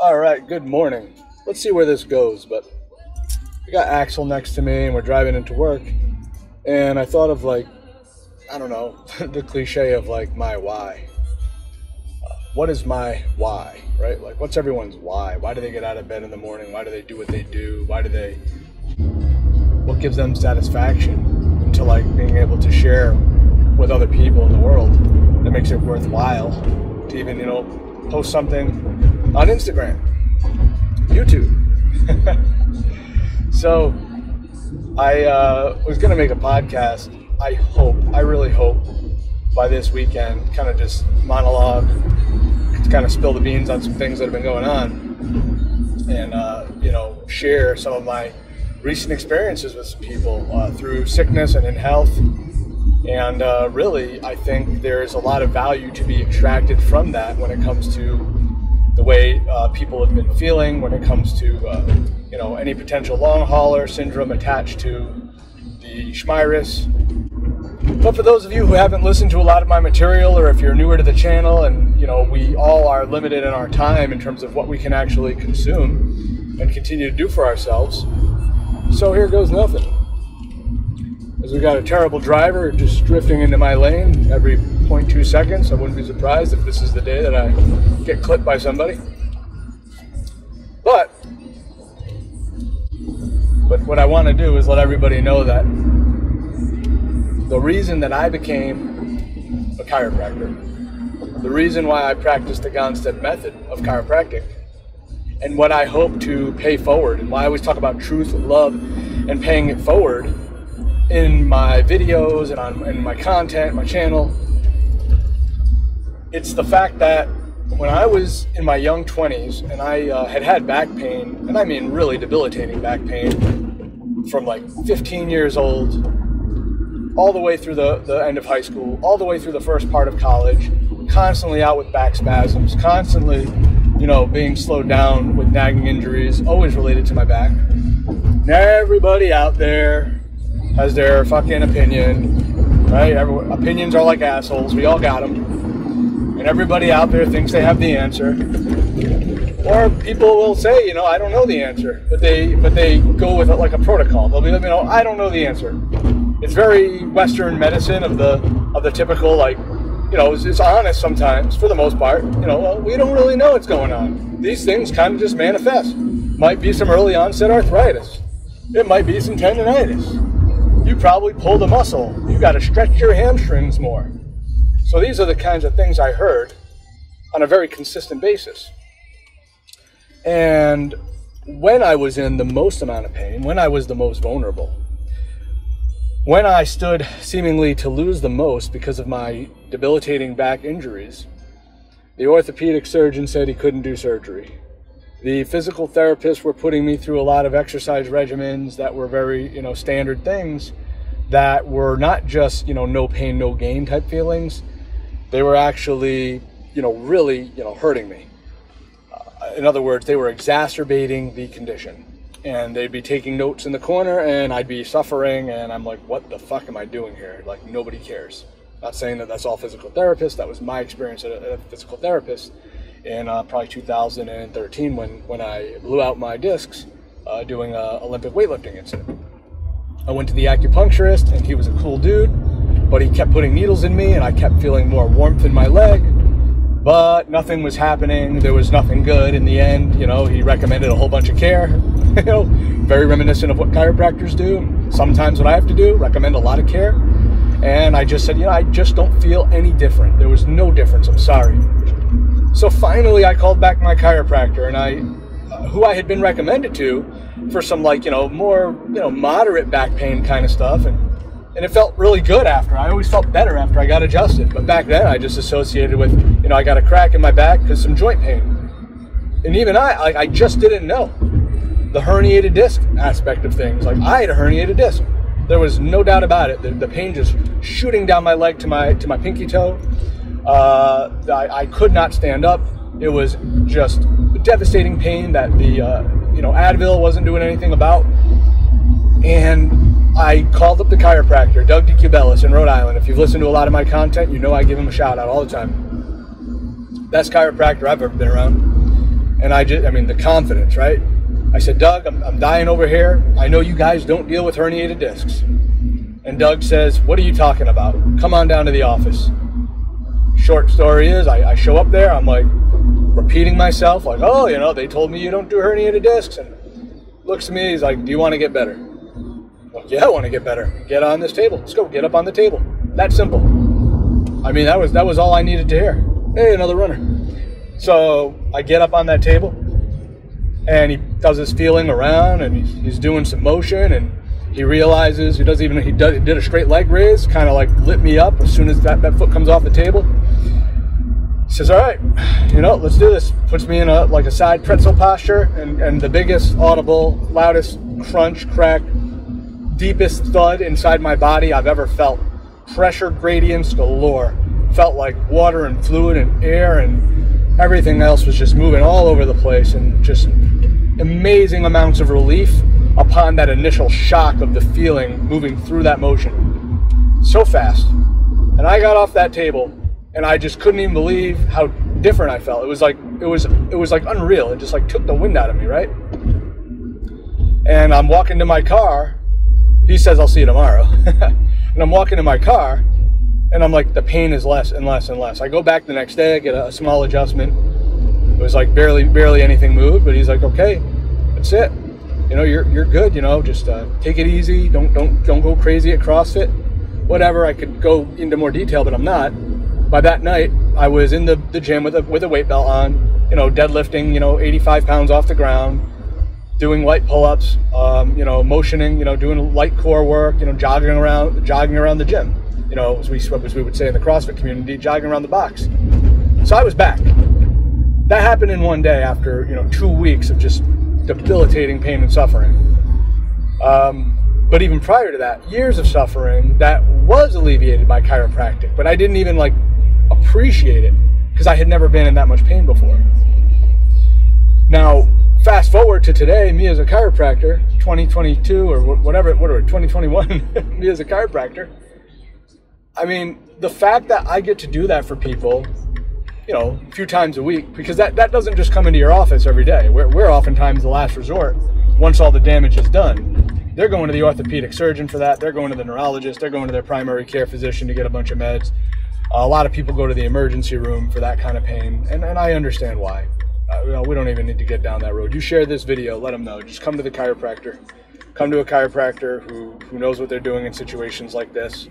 All right, good morning. Let's see where this goes. But I got Axel next to me, and we're driving into work. And I thought of like, I don't know, the cliche of like my why. What is my why, right? Like, what's everyone's why? Why do they get out of bed in the morning? Why do they do what they do? Why do they? What gives them satisfaction into like being able to share with other people in the world that makes it worthwhile to even, you know, post something on Instagram, YouTube. so I uh, was going to make a podcast. I hope, I really hope by this weekend, kind of just monologue, kind of spill the beans on some things that have been going on and, uh, you know, share some of my recent experiences with some people uh, through sickness and in health. And uh, really, I think there's a lot of value to be extracted from that when it comes to the way uh, people have been feeling, when it comes to uh, you know any potential long hauler syndrome attached to the Schmyrus. But for those of you who haven't listened to a lot of my material, or if you're newer to the channel, and you know we all are limited in our time in terms of what we can actually consume and continue to do for ourselves. So here goes nothing. As we got a terrible driver just drifting into my lane every 0.2 seconds, I wouldn't be surprised if this is the day that I get clipped by somebody. But, but what I want to do is let everybody know that the reason that I became a chiropractor, the reason why I practice the Gonstead method of chiropractic, and what I hope to pay forward, and why I always talk about truth, love, and paying it forward in my videos and on in my content, my channel. It's the fact that when I was in my young 20s and I uh, had had back pain, and I mean really debilitating back pain, from like 15 years old all the way through the, the end of high school, all the way through the first part of college, constantly out with back spasms, constantly, you know, being slowed down with nagging injuries, always related to my back. Everybody out there has their fucking opinion, right? Everyone, opinions are like assholes. We all got them. And everybody out there thinks they have the answer. Or people will say, you know, I don't know the answer, but they but they go with it like a protocol. They'll be, like, you know, I don't know the answer. It's very Western medicine of the of the typical like, you know, it's, it's honest sometimes for the most part. You know, well, we don't really know what's going on. These things kind of just manifest. Might be some early onset arthritis. It might be some tendonitis. You probably pulled a muscle. You got to stretch your hamstrings more. So these are the kinds of things I heard on a very consistent basis. And when I was in the most amount of pain, when I was the most vulnerable, when I stood seemingly to lose the most because of my debilitating back injuries, the orthopedic surgeon said he couldn't do surgery. The physical therapists were putting me through a lot of exercise regimens that were very, you know, standard things that were not just, you know, no pain, no gain type feelings. They were actually, you know, really, you know, hurting me. Uh, in other words, they were exacerbating the condition. And they'd be taking notes in the corner, and I'd be suffering, and I'm like, what the fuck am I doing here? Like, nobody cares. Not saying that that's all physical therapists. That was my experience at a, physical therapist in uh, probably 2013 when, when I blew out my discs uh, doing a Olympic weightlifting incident. I went to the acupuncturist, and he was a cool dude, but he kept putting needles in me, and I kept feeling more warmth in my leg. But nothing was happening. There was nothing good in the end. You know, he recommended a whole bunch of care. You know, very reminiscent of what chiropractors do. Sometimes what I have to do, recommend a lot of care. And I just said, you know, I just don't feel any different. There was no difference. I'm sorry. So finally, I called back my chiropractor, and I, uh, who I had been recommended to, for some like you know more you know moderate back pain kind of stuff, and and it felt really good after. I always felt better after I got adjusted, but back then I just associated with you know I got a crack in my back because some joint pain, and even I like I just didn't know the herniated disc aspect of things. Like I had a herniated disc. There was no doubt about it. The, the pain just shooting down my leg to my to my pinky toe. Uh, I, I could not stand up. It was just devastating pain that the uh, you know, Advil wasn't doing anything about. And I called up the chiropractor, Doug DeCubelis in Rhode Island. If you've listened to a lot of my content, you know I give him a shout out all the time. Best chiropractor I've ever been around. And I just, I mean, the confidence, right? I said, Doug, I'm, I'm dying over here. I know you guys don't deal with herniated discs. And Doug says, What are you talking about? Come on down to the office. Short story is, I, I show up there, I'm like repeating myself, like, Oh, you know, they told me you don't do herniated discs. And looks at me, he's like, Do you want to get better? Like, yeah, I want to get better. Get on this table. Let's go. Get up on the table. That simple. I mean, that was that was all I needed to hear. Hey, another runner. So I get up on that table, and he does his feeling around, and he's, he's doing some motion, and he realizes he doesn't even he, does, he did a straight leg raise, kind of like lit me up as soon as that, that foot comes off the table. He says, "All right, you know, let's do this." Puts me in a like a side pretzel posture, and and the biggest audible, loudest crunch, crack, deepest thud inside my body I've ever felt. Pressure gradients galore. Felt like water and fluid and air and everything else was just moving all over the place and just amazing amounts of relief upon that initial shock of the feeling moving through that motion. So fast. And I got off that table and I just couldn't even believe how different I felt. It was like it was it was like unreal. It just like took the wind out of me, right? And I'm walking to my car he says I'll see you tomorrow. and I'm walking to my car and I'm like the pain is less and less and less. I go back the next day, I get a, a small adjustment. It was like barely barely anything moved, but he's like, "Okay, that's it. You know, you're you're good, you know, just uh, take it easy. Don't don't don't go crazy at CrossFit. Whatever. I could go into more detail, but I'm not. By that night, I was in the, the gym with a with a weight belt on, you know, deadlifting, you know, 85 pounds off the ground doing light pull-ups, um, you know, motioning, you know, doing light core work, you know, jogging around, jogging around the gym, you know, as we as we would say in the CrossFit community, jogging around the box. So I was back. That happened in one day after you know two weeks of just debilitating pain and suffering. Um, but even prior to that, years of suffering that was alleviated by chiropractic, but I didn't even like appreciate it because I had never been in that much pain before. Now, fast forward to today, me as a chiropractor, 2022 or whatever, whatever, 2021, me as a chiropractor. I mean, the fact that I get to do that for people, you know, a few times a week, because that, that doesn't just come into your office every day. We're, we're oftentimes the last resort once all the damage is done. They're going to the orthopedic surgeon for that. They're going to the neurologist. They're going to their primary care physician to get a bunch of meds. a lot of people go to the emergency room for that kind of pain, and, and I understand why. Uh, you know, we don't even need to get down that road. You share this video, let them know. Just come to the chiropractor. Come to a chiropractor who, who knows what they're doing in situations like this.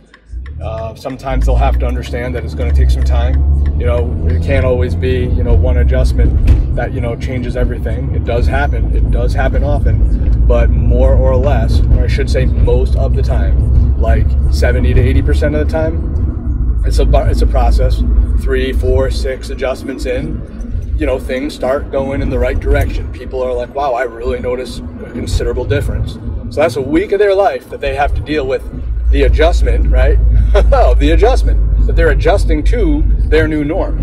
Uh, sometimes they'll have to understand that it's going to take some time. You know, it can't always be, you know, one adjustment that, you know, changes everything. It does happen. It does happen often, but more or less, or I should say most of the time, like 70 to 80% of the time, it's a, it's a process. Three, four, six adjustments in, you know, things start going in the right direction. People are like, wow, I really notice a considerable difference. So that's a week of their life that they have to deal with the adjustment, right? of the adjustment that they're adjusting to their new norm.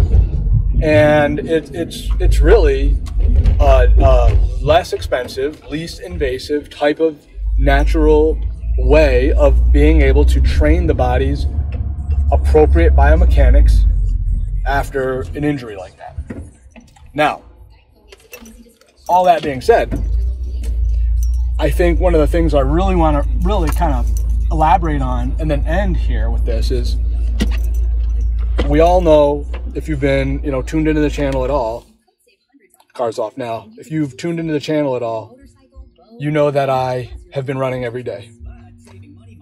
And it, it's it's really a, a less expensive, least invasive type of natural way of being able to train the body's appropriate biomechanics after an injury like that. Now, all that being said, I think one of the things I really want to really kind of elaborate on and then end here with this is we all know if you've been, you know, tuned into the channel at all, cars off now. If you've tuned into the channel at all, you know that I have been running every day.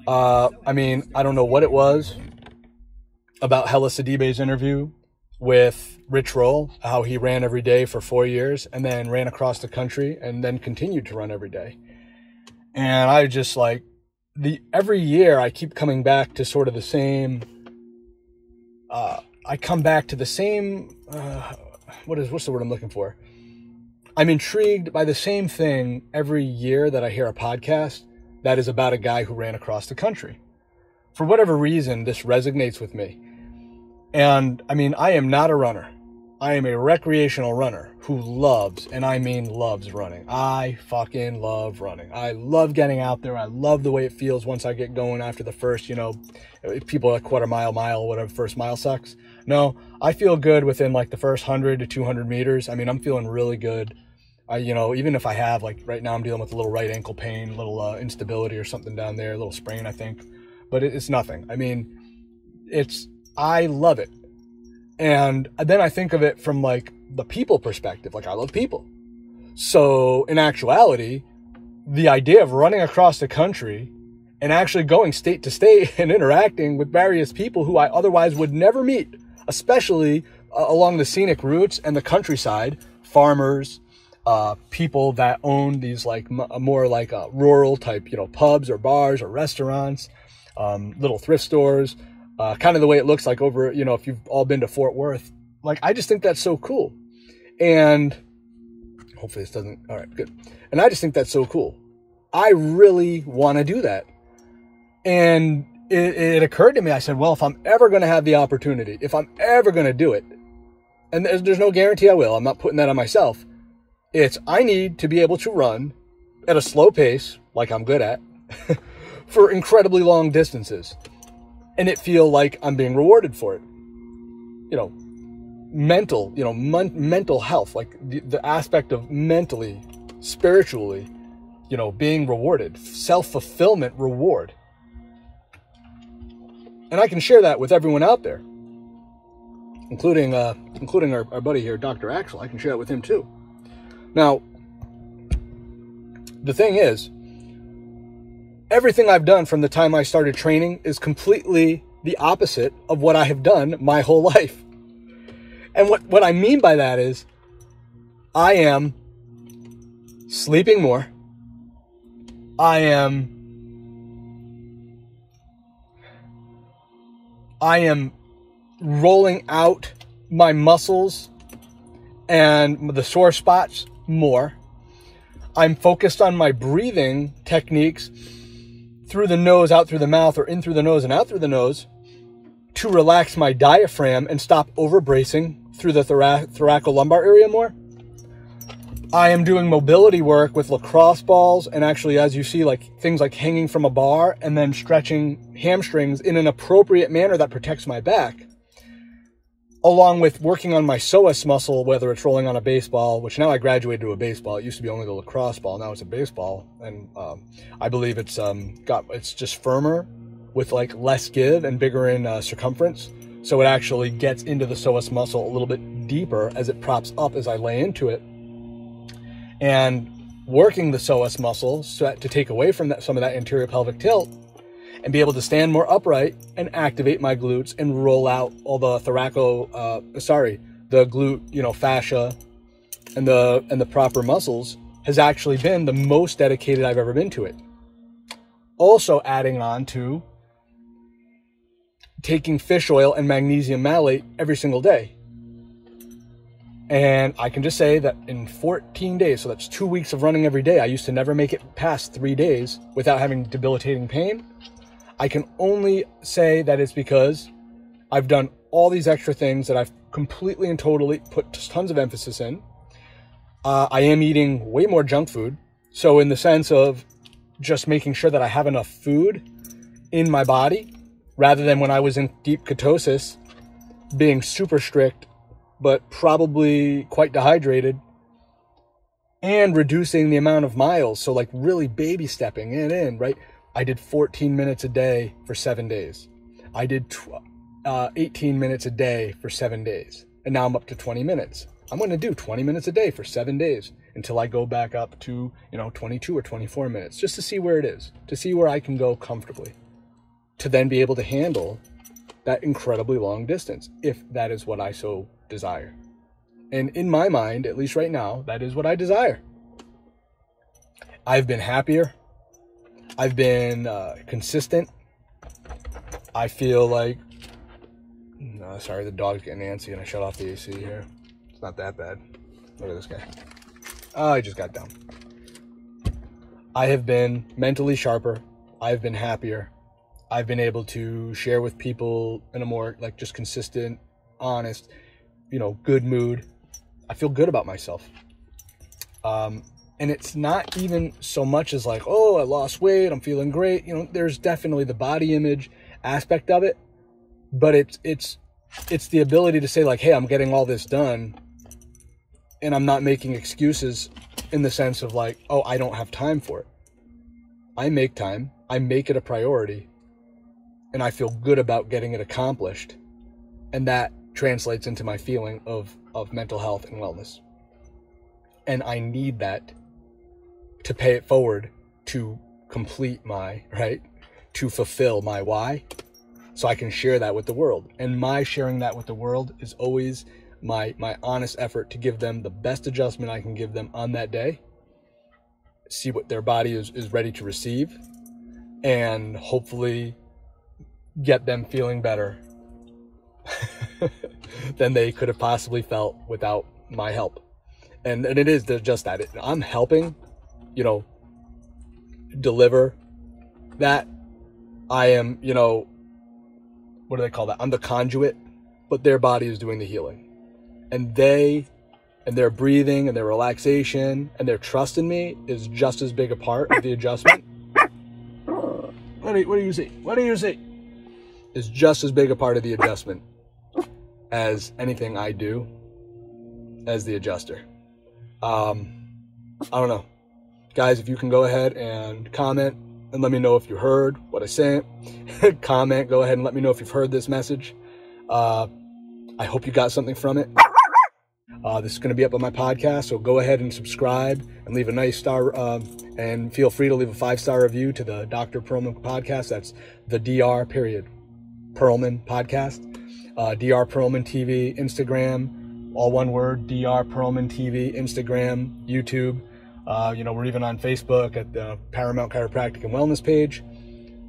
Uh, I mean, I don't know what it was about Hellah Sidibe's interview with Rich Roll, how he ran every day for four years and then ran across the country and then continued to run every day. And I just like the every year I keep coming back to sort of the same. Uh, I come back to the same. Uh, what is what's the word I'm looking for? I'm intrigued by the same thing every year that I hear a podcast that is about a guy who ran across the country. For whatever reason, this resonates with me. And I mean, I am not a runner. I am a recreational runner who loves, and I mean loves running. I fucking love running. I love getting out there. I love the way it feels once I get going after the first, you know, people a quarter mile, mile, whatever, first mile sucks. No, I feel good within like the first 100 to 200 meters. I mean, I'm feeling really good. I, you know, even if I have like right now, I'm dealing with a little right ankle pain, a little uh, instability or something down there, a little sprain, I think, but it, it's nothing. I mean, it's, I love it. And then I think of it from like the people perspective. Like I love people. So in actuality, the idea of running across the country and actually going state to state and interacting with various people who I otherwise would never meet, especially uh, along the scenic routes and the countryside, farmers, uh, people that own these like m- more like uh, rural type, you know, pubs or bars or restaurants, um, little thrift stores, uh, kind of the way it looks like over, you know, if you've all been to Fort Worth. Like, I just think that's so cool. And hopefully this doesn't, all right, good. And I just think that's so cool. I really want to do that. And it, it, occurred to me, I said, well, if I'm ever going to have the opportunity, if I'm ever going to do it, and there's, there's no guarantee I will, I'm not putting that on myself. It's I need to be able to run at a slow pace, like I'm good at, for incredibly long distances and it feel like I'm being rewarded for it. You know, mental, you know, mon- mental health, like the, the aspect of mentally, spiritually, you know, being rewarded, self fulfillment reward. And I can share that with everyone out there, including uh, including our, our buddy here, Dr. Axel. I can share that with him too. Now, the thing is, everything I've done from the time I started training is completely the opposite of what I have done my whole life. And what, what I mean by that is I am sleeping more. I am I am rolling out my muscles and the sore spots more. I'm focused on my breathing techniques through the nose, out through the mouth, or in through the nose and out through the nose to relax my diaphragm and stop over bracing through the thora- thoracolumbar area more. I am doing mobility work with lacrosse balls and actually, as you see, like things like hanging from a bar and then stretching hamstrings in an appropriate manner that protects my back along with working on my psoas muscle, whether it's rolling on a baseball, which now I graduated to a baseball. It used to be only the lacrosse ball. Now it's a baseball. And um, I believe it's um, got, it's just firmer with like less give and bigger in uh, circumference. So it actually gets into the psoas muscle a little bit deeper as it props up as I lay into it. And working the psoas muscle so to take away from that, some of that anterior pelvic tilt and be able to stand more upright and activate my glutes and roll out all the thoraco, uh, sorry, the glute, you know, fascia and the and the proper muscles has actually been the most dedicated I've ever been to it. Also adding on to taking fish oil and magnesium malate every single day. And I can just say that in 14 days, so that's two weeks of running every day, I used to never make it past three days without having debilitating pain. I can only say that it's because I've done all these extra things that I've completely and totally put tons of emphasis in. Uh, I am eating way more junk food. So, in the sense of just making sure that I have enough food in my body rather than when I was in deep ketosis, being super strict, but probably quite dehydrated, and reducing the amount of miles. So, like, really baby stepping it in, right? I did 14 minutes a day for seven days. I did tw- uh, 18 minutes a day for seven days. And now I'm up to 20 minutes. I'm going to do 20 minutes a day for seven days until I go back up to, you know, 22 or 24 minutes just to see where it is, to see where I can go comfortably, to then be able to handle that incredibly long distance if that is what I so desire. And in my mind, at least right now, that is what I desire. I've been happier. I've been uh, consistent. I feel like. No, sorry, the dog's getting antsy, and I shut off the AC here. It's not that bad. Look at this guy. Oh, he just got down. I have been mentally sharper. I've been happier. I've been able to share with people in a more like just consistent, honest, you know, good mood. I feel good about myself. Um, and it's not even so much as like, oh, I lost weight, I'm feeling great. You know, there's definitely the body image aspect of it, but it's it's it's the ability to say like, hey, I'm getting all this done, and I'm not making excuses in the sense of like, oh, I don't have time for it. I make time, I make it a priority, and I feel good about getting it accomplished. And that translates into my feeling of, of mental health and wellness. And I need that to pay it forward to complete my, right? To fulfill my why. So I can share that with the world. And my sharing that with the world is always my my honest effort to give them the best adjustment I can give them on that day. See what their body is, is ready to receive and hopefully get them feeling better than they could have possibly felt without my help. And, and it is just that. I'm helping, you know, deliver that. I am, you know, what do they call that? I'm the conduit, but their body is doing the healing. And they and their breathing and their relaxation and their trust in me is just as big a part of the adjustment. What do you, what do you see? What do you see? Is just as big a part of the adjustment as anything I do as the adjuster. Um, I don't know. Guys, if you can go ahead and comment and let me know if you heard what I said. comment, go ahead and let me know if you've heard this message. Uh, I hope you got something from it. Uh, this is going to be up on my podcast, so go ahead and subscribe and leave a nice star. Uh, and feel free to leave a five star review to the Dr. Pearlman podcast. That's the DR period Pearlman podcast. Uh, DR Pearlman TV, Instagram, all one word. DR Pearlman TV, Instagram, YouTube. Uh, you know, we're even on Facebook at the Paramount Chiropractic and Wellness page.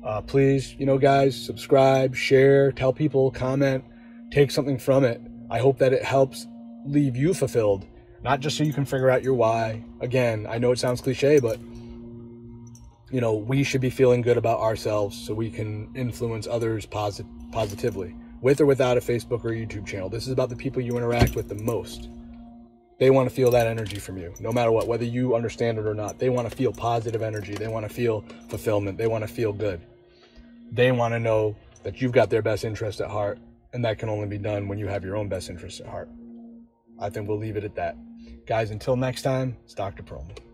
Uh, please, you know, guys, subscribe, share, tell people, comment, take something from it. I hope that it helps leave you fulfilled, not just so you can figure out your why. Again, I know it sounds cliche, but you know, we should be feeling good about ourselves so we can influence others posit- positively, with or without a Facebook or YouTube channel. This is about the people you interact with the most. They want to feel that energy from you, no matter what, whether you understand it or not. They want to feel positive energy. They want to feel fulfillment. They want to feel good. They want to know that you've got their best interest at heart, and that can only be done when you have your own best interest at heart. I think we'll leave it at that. Guys, until next time, it's Dr. Pearlman.